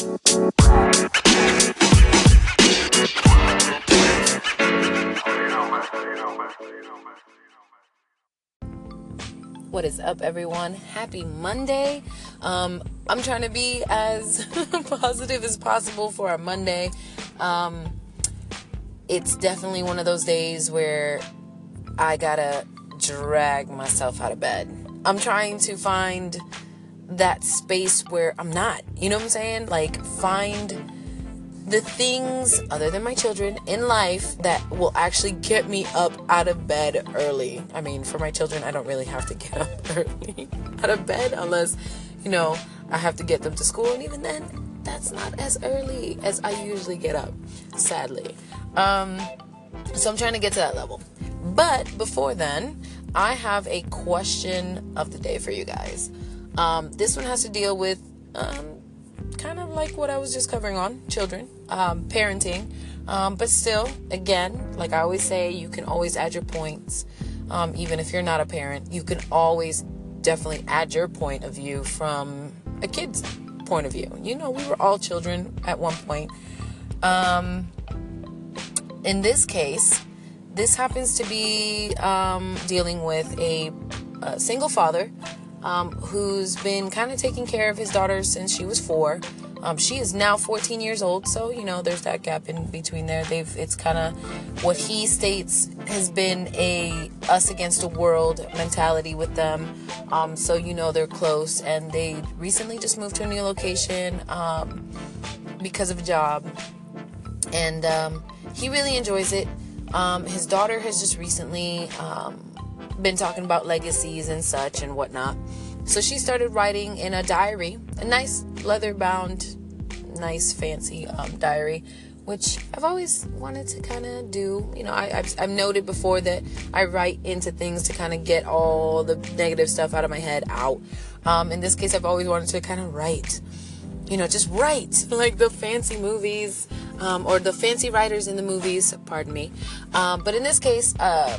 What is up, everyone? Happy Monday. Um, I'm trying to be as positive as possible for our Monday. Um, it's definitely one of those days where I gotta drag myself out of bed. I'm trying to find that space where I'm not. You know what I'm saying? Like, find the things other than my children in life that will actually get me up out of bed early. I mean, for my children, I don't really have to get up early out of bed unless, you know, I have to get them to school. And even then, that's not as early as I usually get up, sadly. Um, so I'm trying to get to that level. But before then, I have a question of the day for you guys. Um, this one has to deal with um, kind of like what I was just covering on children, um, parenting. Um, but still, again, like I always say, you can always add your points. Um, even if you're not a parent, you can always definitely add your point of view from a kid's point of view. You know, we were all children at one point. Um, in this case, this happens to be dealing with a, a single father um, who's been kind of taking care of his daughter since she was four. Um, she is now 14 years old, so you know there's that gap in between there. They've it's kind of what he states has been a us against the world mentality with them. Um, so you know they're close, and they recently just moved to a new location um, because of a job, and um, he really enjoys it. Um, his daughter has just recently been talking about legacies and such and whatnot. So she started writing in a diary, a nice leather bound, nice fancy um, diary, which I've always wanted to kind of do. You know, I, have I've noted before that I write into things to kind of get all the negative stuff out of my head out. Um, in this case, I've always wanted to kind of write. You know, just write like the fancy movies um, or the fancy writers in the movies. Pardon me. Um, but in this case, uh,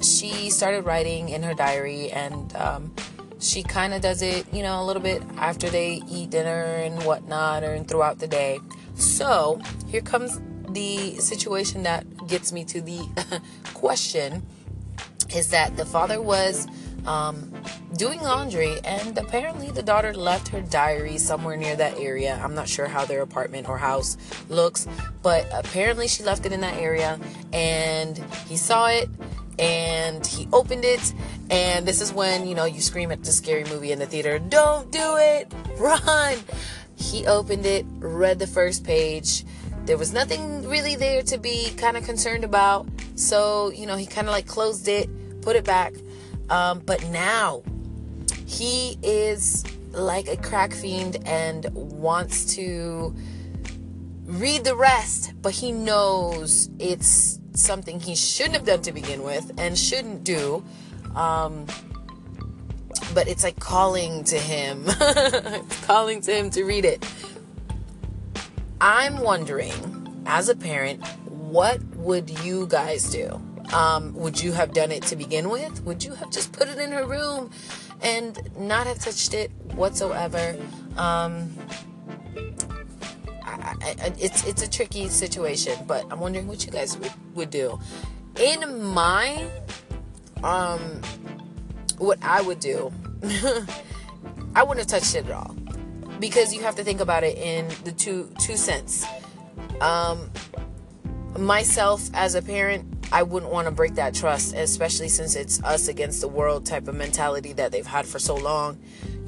she started writing in her diary and um, she kind of does it, you know, a little bit after they eat dinner and whatnot or throughout the day. So here comes the situation that gets me to the question is that the father was um, doing laundry, and apparently the daughter left her diary somewhere near that area. I'm not sure how their apartment or house looks, but apparently she left it in that area, and he saw it and he opened it. And this is when you know you scream at the scary movie in the theater don't do it! Run! He opened it read the first page. There was nothing really there to be kind of concerned about. So you know he kind of like closed it put it back. Um, but now he is like a crack fiend and wants to read the rest but he knows it's something he shouldn't have done to begin with and shouldn't do. Um, but it's like calling to him, calling to him to read it. I'm wondering, as a parent, what would you guys do? Um, would you have done it to begin with? Would you have just put it in her room and not have touched it whatsoever? Um, it's it's a tricky situation, but I'm wondering what you guys would, would do. In my um, what I would do, I wouldn't have touched it at all because you have to think about it in the two two cents. Um, myself as a parent, I wouldn't want to break that trust, especially since it's us against the world type of mentality that they've had for so long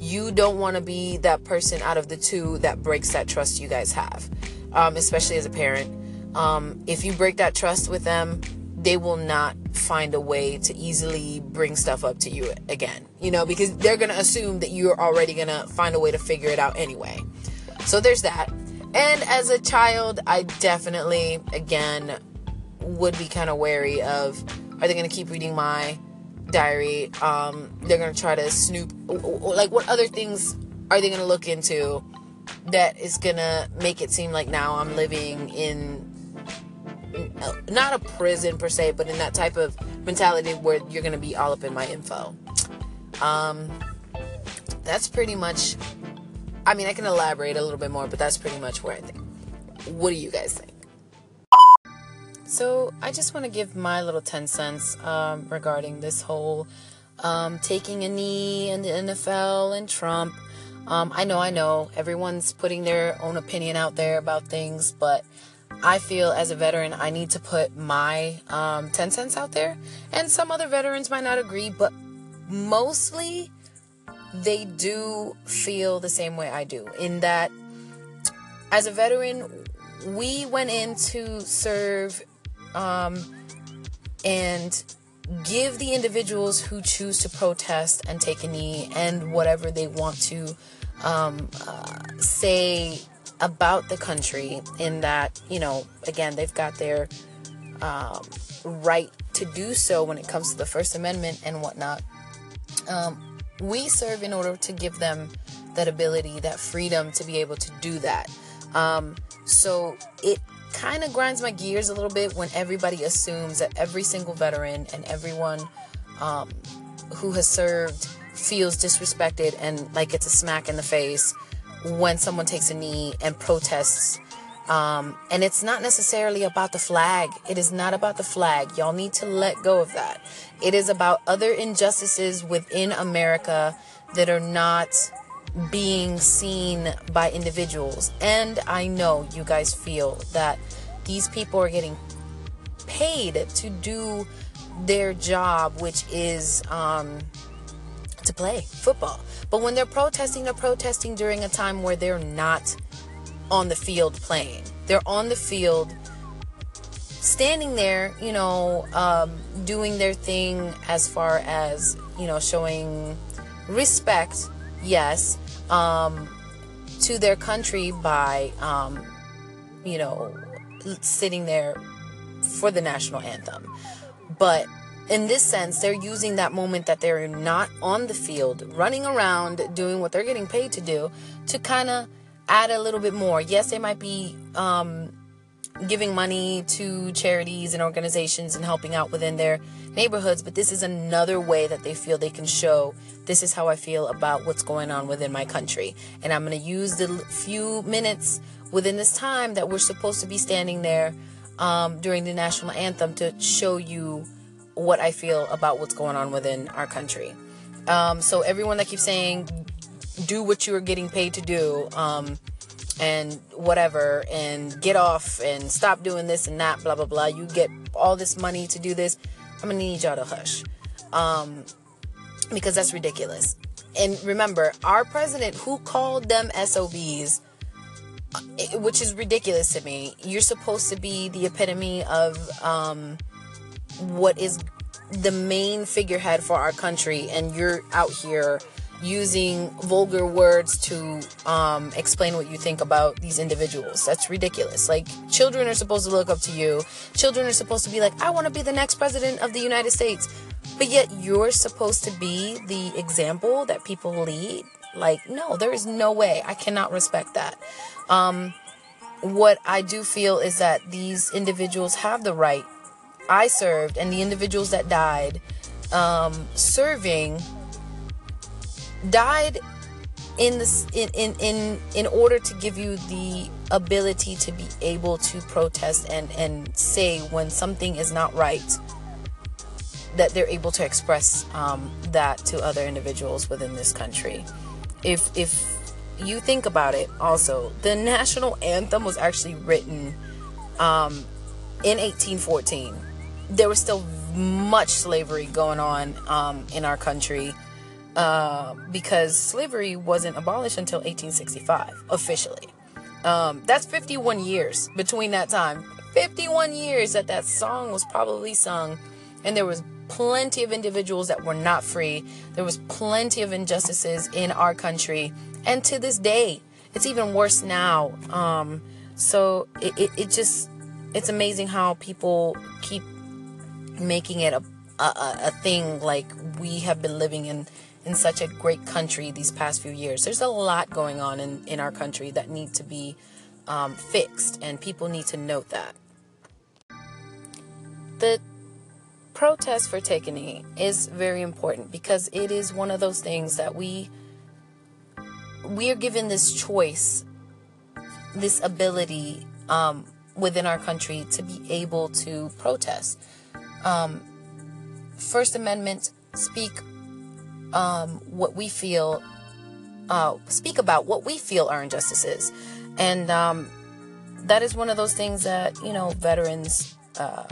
you don't want to be that person out of the two that breaks that trust you guys have, um, especially as a parent. Um, if you break that trust with them, they will not find a way to easily bring stuff up to you again, you know, because they're going to assume that you're already going to find a way to figure it out anyway. So there's that. And as a child, I definitely, again, would be kind of wary of are they going to keep reading my diary um, they're gonna try to snoop like what other things are they gonna look into that is gonna make it seem like now i'm living in not a prison per se but in that type of mentality where you're gonna be all up in my info um, that's pretty much I mean, I can elaborate a little bit more, but that's pretty much where I think. What do you guys think? So, I just want to give my little 10 cents um, regarding this whole um, taking a knee in the NFL and Trump. Um, I know, I know, everyone's putting their own opinion out there about things, but I feel as a veteran, I need to put my um, 10 cents out there. And some other veterans might not agree, but mostly they do feel the same way I do. In that, as a veteran, we went in to serve um, and give the individuals who choose to protest and take a knee and whatever they want to um, uh, say about the country in that, you know, again, they've got their um, right to do so when it comes to the First Amendment and whatnot. Um, we serve in order to give them that ability, that freedom to be able to do that. Um, so it kind of grinds my gears a little bit when everybody assumes that every single veteran and everyone um, who has served feels disrespected and like it's a smack in the face when someone takes a knee and protests. Um, and it's not necessarily about the flag. It is not about the flag. Y'all need to let go of that. It is about other injustices within America that are not being seen by individuals. And I know you guys feel that these people are getting paid to do their job, which is um, to play football. But when they're protesting, they're protesting during a time where they're not on the field playing. They're on the field standing there, you know, um, doing their thing as far as, you know, showing respect, yes, um, to their country by, um, you know, sitting there for the national anthem. But in this sense, they're using that moment that they're not on the field, running around doing what they're getting paid to do, to kind of add a little bit more. Yes, they might be um, giving money to charities and organizations and helping out within their neighborhoods, but this is another way that they feel they can show this is how I feel about what's going on within my country. And I'm going to use the few minutes within this time that we're supposed to be standing there um, during the national anthem to show you what I feel about what's going on within our country. Um, so everyone that keeps saying, do what you are getting paid to do, um, and whatever, and get off and stop doing this and that, blah blah blah. You get all this money to do this. I'm gonna need y'all to hush, um, because that's ridiculous. And remember, our president, who called them SOBs, uh, which is ridiculous to me. You're supposed to be the epitome of um, what is the main figurehead for our country, and you're out here using vulgar words to um, explain what you think about these individuals. That's ridiculous. Like, children are supposed to look up to you. Children are supposed to be like, I want to be the next president of the United States. But yet, you're supposed to be the example that people lead. Like, no, there is no way. I cannot respect that. Um, what I do feel is that these individuals have the right I served and the individuals that died um, serving died in this in, in in in order to give you the ability to be able to protest and and say when something is not right that they're able to express um, that to other individuals within this country. If if you think about it also the national anthem was actually written um, in 1814 there was still much slavery going on um, in our country uh, because slavery wasn't abolished until 1865 officially. Um, that's 51 years between that time. 51 years that that song was probably sung, and there was plenty of individuals that were not free. There was plenty of injustices in our country, and to this day, it's even worse now. Um, so it, it, it just it's amazing how people keep making it a, a, a thing like we have been living in in such a great country these past few years. There's a lot going on in, in our country that need to be um, fixed, and people need to note that. The protest for taking is very important because it is one of those things that we we are given this choice, this ability um, within our country to be able to protest. Um, First Amendment speak um, what we feel, uh, speak about what we feel are injustices, and um, that is one of those things that you know veterans, uh,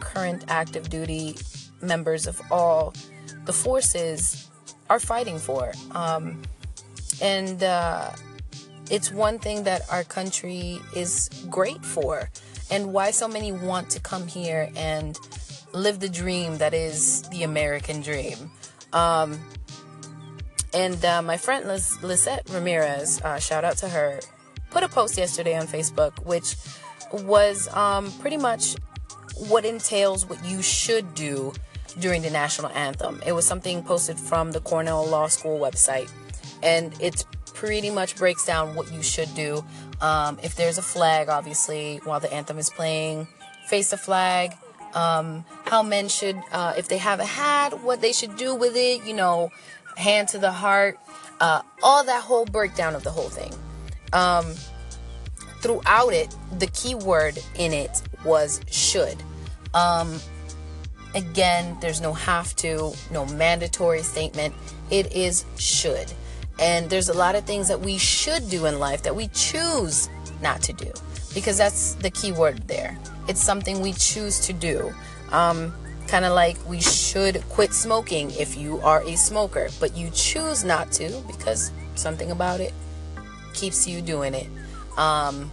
current active duty members of all the forces are fighting for. Um, and uh, it's one thing that our country is great for, and why so many want to come here and live the dream that is the American dream. Um, and uh, my friend Liz- Lisette Ramirez, uh, shout out to her, put a post yesterday on Facebook, which was um, pretty much what entails what you should do during the national anthem. It was something posted from the Cornell Law School website, and it pretty much breaks down what you should do. Um, if there's a flag, obviously, while the anthem is playing, face the flag. Um, how men should, uh, if they have a hat, what they should do with it, you know, hand to the heart, uh, all that whole breakdown of the whole thing. Um, throughout it, the key word in it was should. Um, again, there's no have to, no mandatory statement. It is should. And there's a lot of things that we should do in life that we choose not to do because that's the key word there. It's something we choose to do. Um, kind of like we should quit smoking if you are a smoker, but you choose not to because something about it keeps you doing it. Um,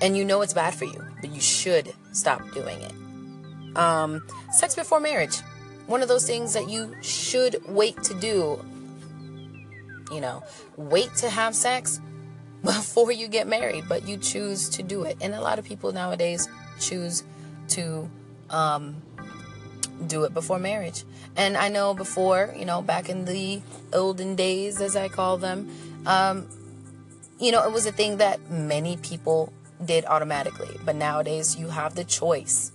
and you know it's bad for you, but you should stop doing it. Um, sex before marriage, one of those things that you should wait to do. You know, wait to have sex before you get married, but you choose to do it. And a lot of people nowadays choose to um, do it before marriage. And I know before, you know, back in the olden days, as I call them, um, you know, it was a thing that many people did automatically. But nowadays, you have the choice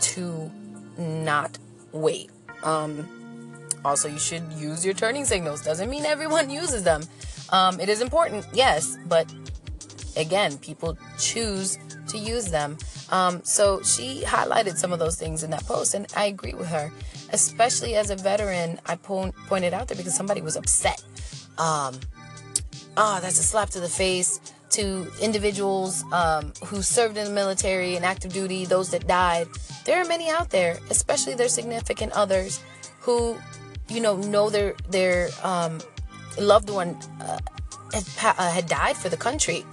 to not wait. Um, also, you should use your turning signals. Doesn't mean everyone uses them. Um, it is important, yes, but again, people choose to use them. Um, so she highlighted some of those things in that post, and I agree with her. Especially as a veteran, I po- pointed out there because somebody was upset. Um, oh, that's a slap to the face to individuals um, who served in the military and active duty, those that died. There are many out there, especially their significant others, who, you know, know their their um, loved one uh, had, uh, had died for the country,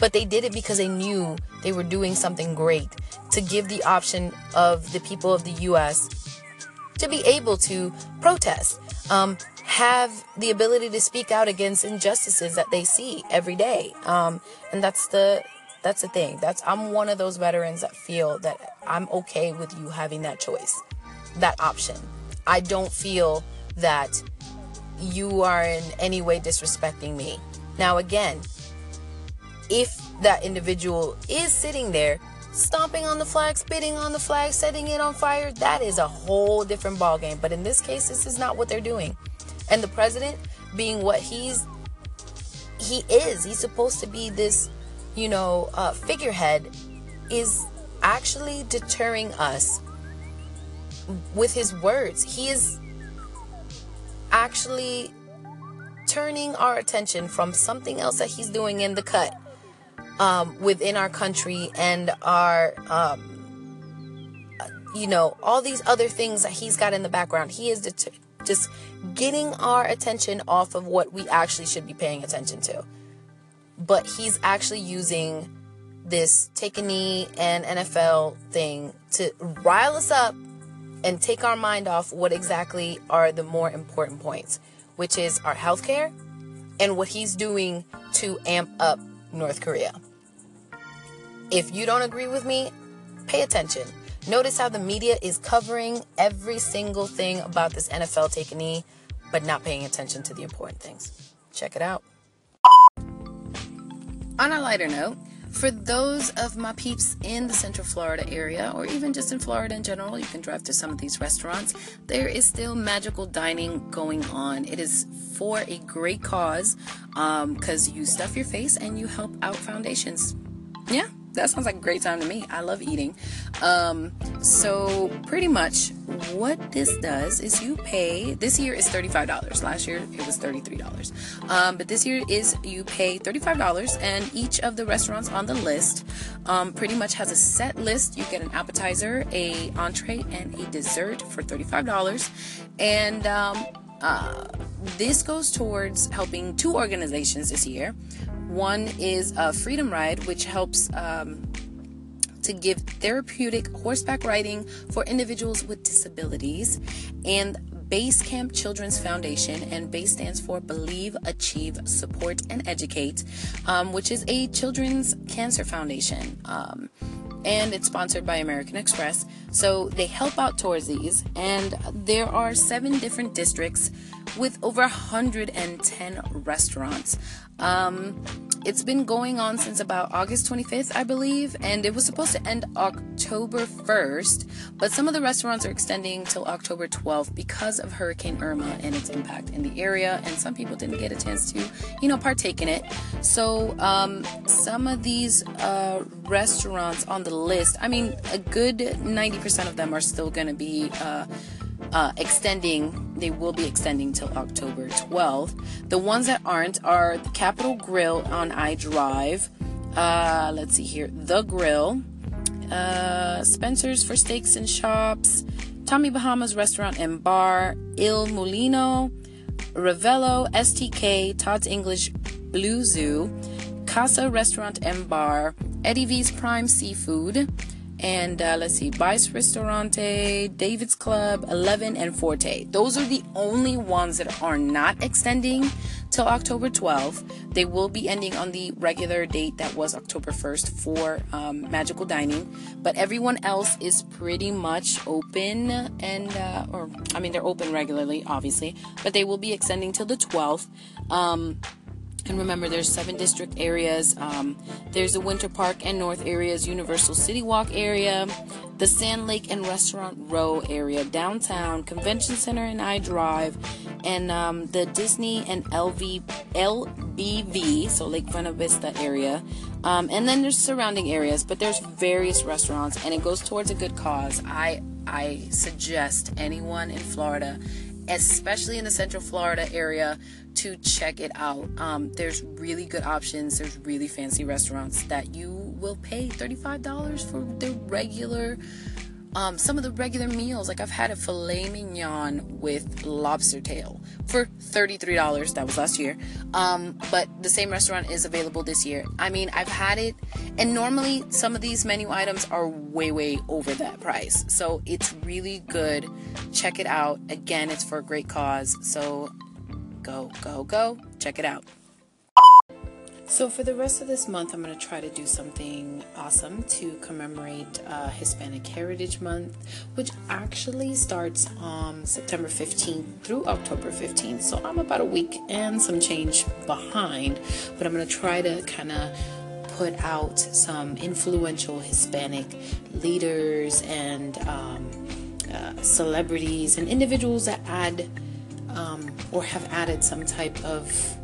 but they did it because they knew they were doing something great to give the option of the people of the U.S. to be able to protest, um, have the ability to speak out against injustices that they see every day, um, and that's the that's the thing. That's I'm one of those veterans that feel that I'm okay with you having that choice, that option. I don't feel that you are in any way disrespecting me. Now, again, if that individual is sitting there stomping on the flag, spitting on the flag, setting it on fire, that is a whole different ballgame. But in this case, this is not what they're doing. And the president, being what he's he is, he's supposed to be this, you know, uh, figurehead, is actually deterring us with his words. He is actually turning our attention from something else that he's doing in the cut um, within our country and our, um, you know, all these other things that he's got in the background. He is det- just getting our attention off of what we actually should be paying attention to. But he's actually using this take a knee and NFL thing to rile us up and take our mind off what exactly are the more important points, which is our healthcare and what he's doing to amp up North Korea. If you don't agree with me, pay attention. Notice how the media is covering every single thing about this NFL take a knee, but not paying attention to the important things. Check it out. On a lighter note, for those of my peeps in the Central Florida area, or even just in Florida in general, you can drive to some of these restaurants. There is still magical dining going on. It is for a great cause because um, you stuff your face and you help out foundations. Yeah, that sounds like a great time to me. I love eating. Um, so pretty much what this does is you pay. This year is thirty-five dollars. Last year it was thirty-three dollars. Um, but this year is you pay thirty-five dollars, and each of the restaurants on the list um, pretty much has a set list. You get an appetizer, a entree, and a dessert for thirty-five dollars, and um, uh, this goes towards helping two organizations this year. One is a Freedom Ride, which helps um, to give therapeutic horseback riding for individuals with disabilities, and Base Camp Children's Foundation, and BASE stands for Believe, Achieve, Support, and Educate, um, which is a children's cancer foundation. Um, and it's sponsored by American Express. So they help out towards these, and there are seven different districts with over 110 restaurants. Um, it's been going on since about August 25th, I believe, and it was supposed to end October 1st, but some of the restaurants are extending till October 12th because of Hurricane Irma and its impact in the area, and some people didn't get a chance to, you know, partake in it. So, um, some of these uh, restaurants on the list, I mean, a good 90% of them are still going to be. Uh, uh, extending, they will be extending till October 12th. The ones that aren't are the Capitol Grill on I Drive. Uh, let's see here, The Grill, uh, Spencer's for Steaks and Chops, Tommy Bahama's Restaurant and Bar, Il Mulino, Ravello, STK, Todd's English Blue Zoo, Casa Restaurant and Bar, Eddie V's Prime Seafood, and uh, let's see, Vice Ristorante, David's Club, 11, and Forte. Those are the only ones that are not extending till October 12th. They will be ending on the regular date that was October 1st for um, Magical Dining, but everyone else is pretty much open and, uh, or I mean, they're open regularly, obviously, but they will be extending till the 12th. Um, and remember, there's seven district areas. Um, there's the Winter Park and North areas, Universal City Walk area, the Sand Lake and Restaurant Row area, downtown, Convention Center and I Drive, and um, the Disney and LV, LBV, so Lake Buena Vista area. Um, and then there's surrounding areas, but there's various restaurants, and it goes towards a good cause. I I suggest anyone in Florida especially in the Central Florida area, to check it out. Um, there's really good options. There's really fancy restaurants that you will pay $35 for the regular. Um, some of the regular meals, like I've had a filet mignon with lobster tail for $33. That was last year. Um, but the same restaurant is available this year. I mean, I've had it, and normally some of these menu items are way, way over that price. So it's really good. Check it out. Again, it's for a great cause. So go, go, go. Check it out. So, for the rest of this month, I'm going to try to do something awesome to commemorate uh, Hispanic Heritage Month, which actually starts on September 15th through October 15th. So, I'm about a week and some change behind, but I'm going to try to kind of put out some influential Hispanic leaders and um, uh, celebrities and individuals that add um, or have added some type of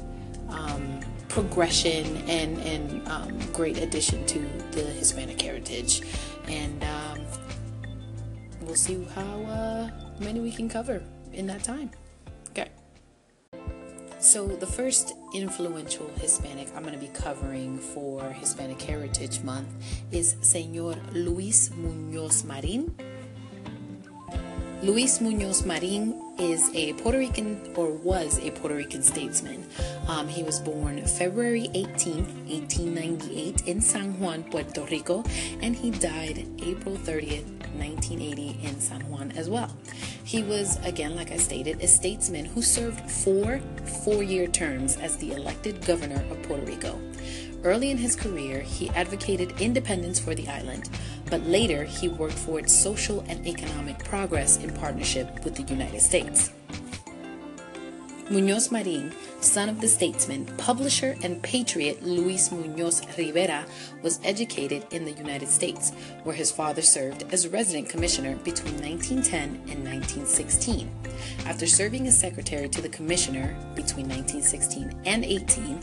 um, progression and, and um, great addition to the Hispanic heritage. And um, we'll see how uh, many we can cover in that time. Okay. So, the first influential Hispanic I'm going to be covering for Hispanic Heritage Month is Senor Luis Munoz Marin Luis Munoz Marin is a Puerto Rican, or was a Puerto Rican statesman. Um, he was born February 18, 1898, in San Juan, Puerto Rico, and he died April 30th, 1980, in San Juan as well. He was, again, like I stated, a statesman who served four four year terms as the elected governor of Puerto Rico. Early in his career, he advocated independence for the island, but later he worked for its social and economic progress in partnership with the United States. Munoz Marin son of the statesman, publisher, and patriot Luis Munoz Rivera, was educated in the United States, where his father served as resident commissioner between 1910 and 1916. After serving as secretary to the commissioner between 1916 and 18,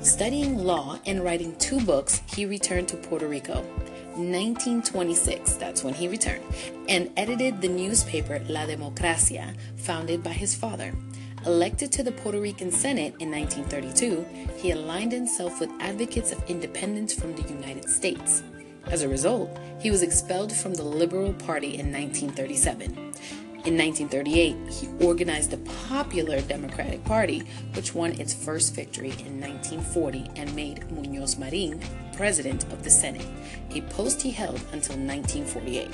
studying law and writing two books, he returned to Puerto Rico. 1926, that's when he returned, and edited the newspaper La Democracia, founded by his father. Elected to the Puerto Rican Senate in 1932, he aligned himself with advocates of independence from the United States. As a result, he was expelled from the Liberal Party in 1937. In 1938, he organized the Popular Democratic Party, which won its first victory in 1940 and made Munoz Marin president of the Senate, a post he held until 1948.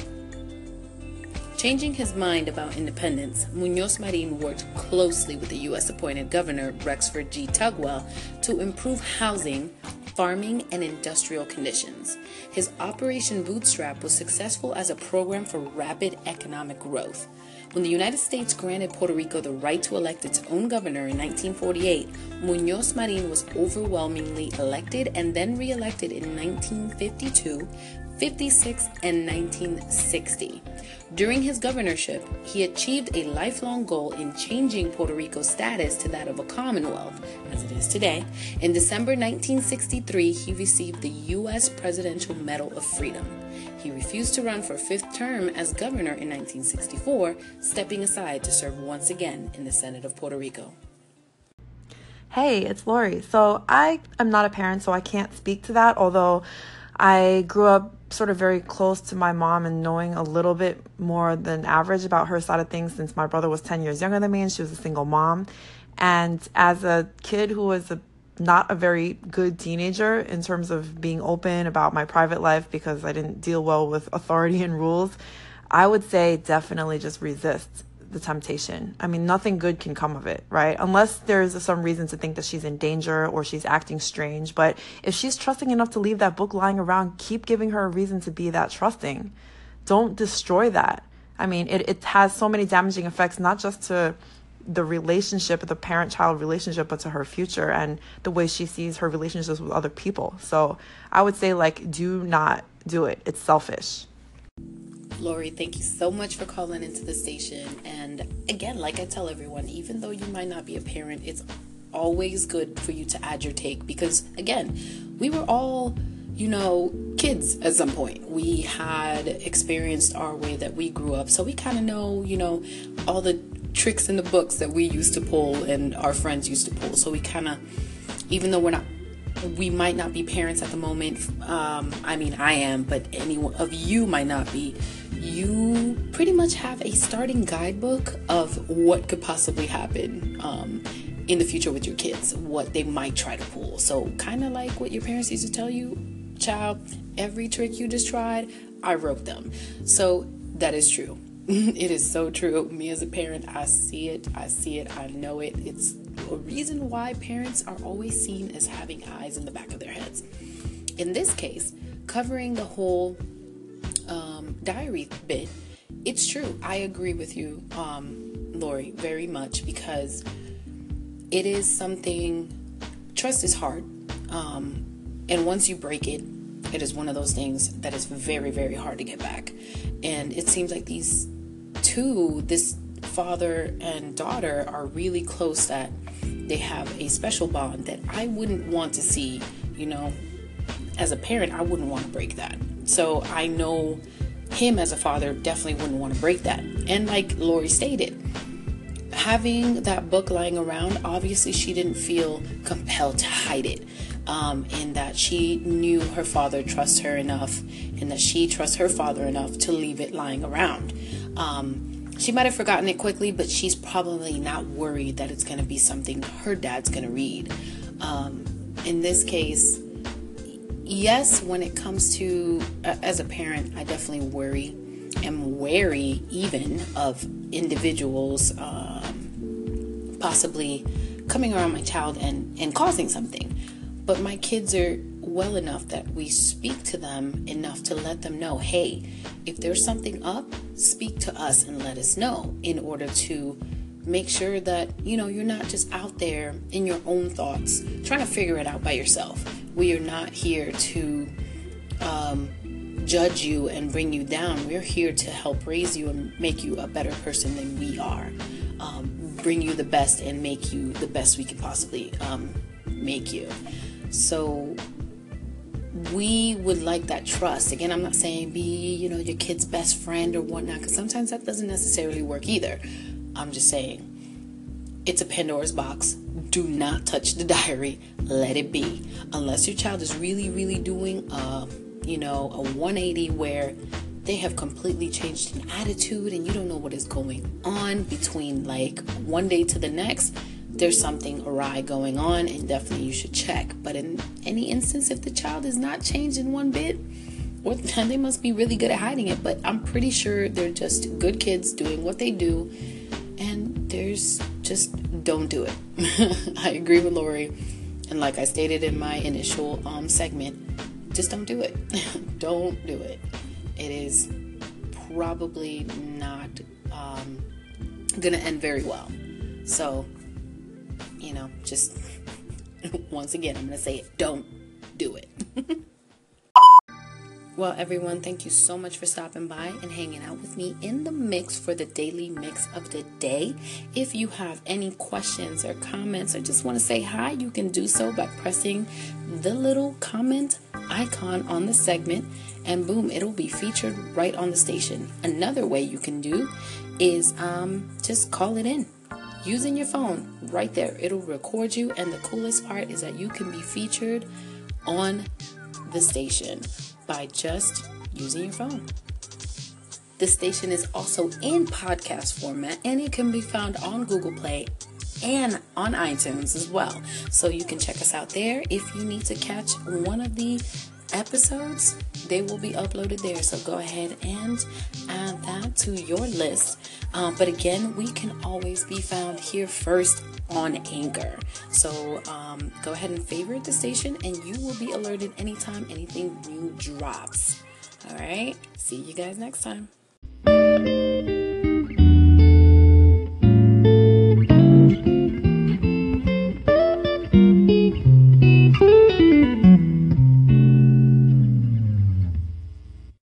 Changing his mind about independence, Munoz Marin worked closely with the U.S. appointed governor Rexford G. Tugwell to improve housing, farming, and industrial conditions. His Operation Bootstrap was successful as a program for rapid economic growth. When the United States granted Puerto Rico the right to elect its own governor in 1948, Munoz Marin was overwhelmingly elected and then re elected in 1952, 56, and 1960. During his governorship, he achieved a lifelong goal in changing Puerto Rico's status to that of a commonwealth, as it is today. In December 1963, he received the U.S. Presidential Medal of Freedom. He refused to run for a fifth term as governor in 1964, stepping aside to serve once again in the Senate of Puerto Rico. Hey, it's Lori. So I am not a parent, so I can't speak to that, although I grew up sort of very close to my mom and knowing a little bit more than average about her side of things since my brother was 10 years younger than me and she was a single mom. And as a kid who was a not a very good teenager in terms of being open about my private life because I didn't deal well with authority and rules, I would say definitely just resist the temptation. I mean, nothing good can come of it, right? Unless there's some reason to think that she's in danger or she's acting strange. But if she's trusting enough to leave that book lying around, keep giving her a reason to be that trusting. Don't destroy that. I mean, it, it has so many damaging effects, not just to the relationship, the parent child relationship, but to her future and the way she sees her relationships with other people. So I would say, like, do not do it. It's selfish. Lori, thank you so much for calling into the station. And again, like I tell everyone, even though you might not be a parent, it's always good for you to add your take because, again, we were all, you know, kids at some point. We had experienced our way that we grew up. So we kind of know, you know, all the tricks in the books that we used to pull and our friends used to pull. So we kind of, even though we're not, we might not be parents at the moment. Um, I mean, I am, but any of you might not be. You pretty much have a starting guidebook of what could possibly happen um, in the future with your kids, what they might try to pull. So, kind of like what your parents used to tell you, child, every trick you just tried, I wrote them. So, that is true. it is so true. Me as a parent, I see it, I see it, I know it. It's a reason why parents are always seen as having eyes in the back of their heads. In this case, covering the whole um, diary bit, it's true. I agree with you, um, Lori, very much because it is something, trust is hard. Um, and once you break it, it is one of those things that is very, very hard to get back. And it seems like these two, this father and daughter, are really close that they have a special bond that I wouldn't want to see, you know, as a parent, I wouldn't want to break that. So I know him as a father definitely wouldn't want to break that. And like Lori stated, having that book lying around, obviously she didn't feel compelled to hide it um, in that she knew her father trusts her enough and that she trusts her father enough to leave it lying around. Um, she might have forgotten it quickly, but she's probably not worried that it's going to be something her dad's going to read. Um, in this case, yes, when it comes to, uh, as a parent, I definitely worry, am wary even of individuals um, possibly coming around my child and, and causing something. But my kids are well enough that we speak to them enough to let them know hey, if there's something up, speak to us and let us know in order to make sure that you know you're not just out there in your own thoughts trying to figure it out by yourself. We are not here to um, judge you and bring you down. We're here to help raise you and make you a better person than we are. Um, bring you the best and make you the best we can possibly um, make you so we would like that trust. Again, I'm not saying be, you know, your kid's best friend or whatnot, because sometimes that doesn't necessarily work either. I'm just saying it's a Pandora's box. Do not touch the diary. Let it be. Unless your child is really, really doing a, you know, a 180 where they have completely changed an attitude and you don't know what is going on between like one day to the next there's something awry going on and definitely you should check. But in any instance, if the child is not changing one bit, or they must be really good at hiding it. But I'm pretty sure they're just good kids doing what they do, and there's just don't do it. I agree with Lori, and like I stated in my initial um, segment, just don't do it. don't do it. It is probably not um, gonna end very well. So you know, just once again, I'm going to say it don't do it. well, everyone, thank you so much for stopping by and hanging out with me in the mix for the daily mix of the day. If you have any questions or comments or just want to say hi, you can do so by pressing the little comment icon on the segment, and boom, it'll be featured right on the station. Another way you can do is um, just call it in using your phone right there. It'll record you, and the coolest part is that you can be featured on the station by just using your phone. The station is also in podcast format and it can be found on Google Play and on iTunes as well. So you can check us out there if you need to catch one of the episodes, they will be uploaded there. So go ahead and add that to your list. Um, but again, we can always be found here first on Anchor. So um, go ahead and favorite the station, and you will be alerted anytime anything new drops. All right. See you guys next time.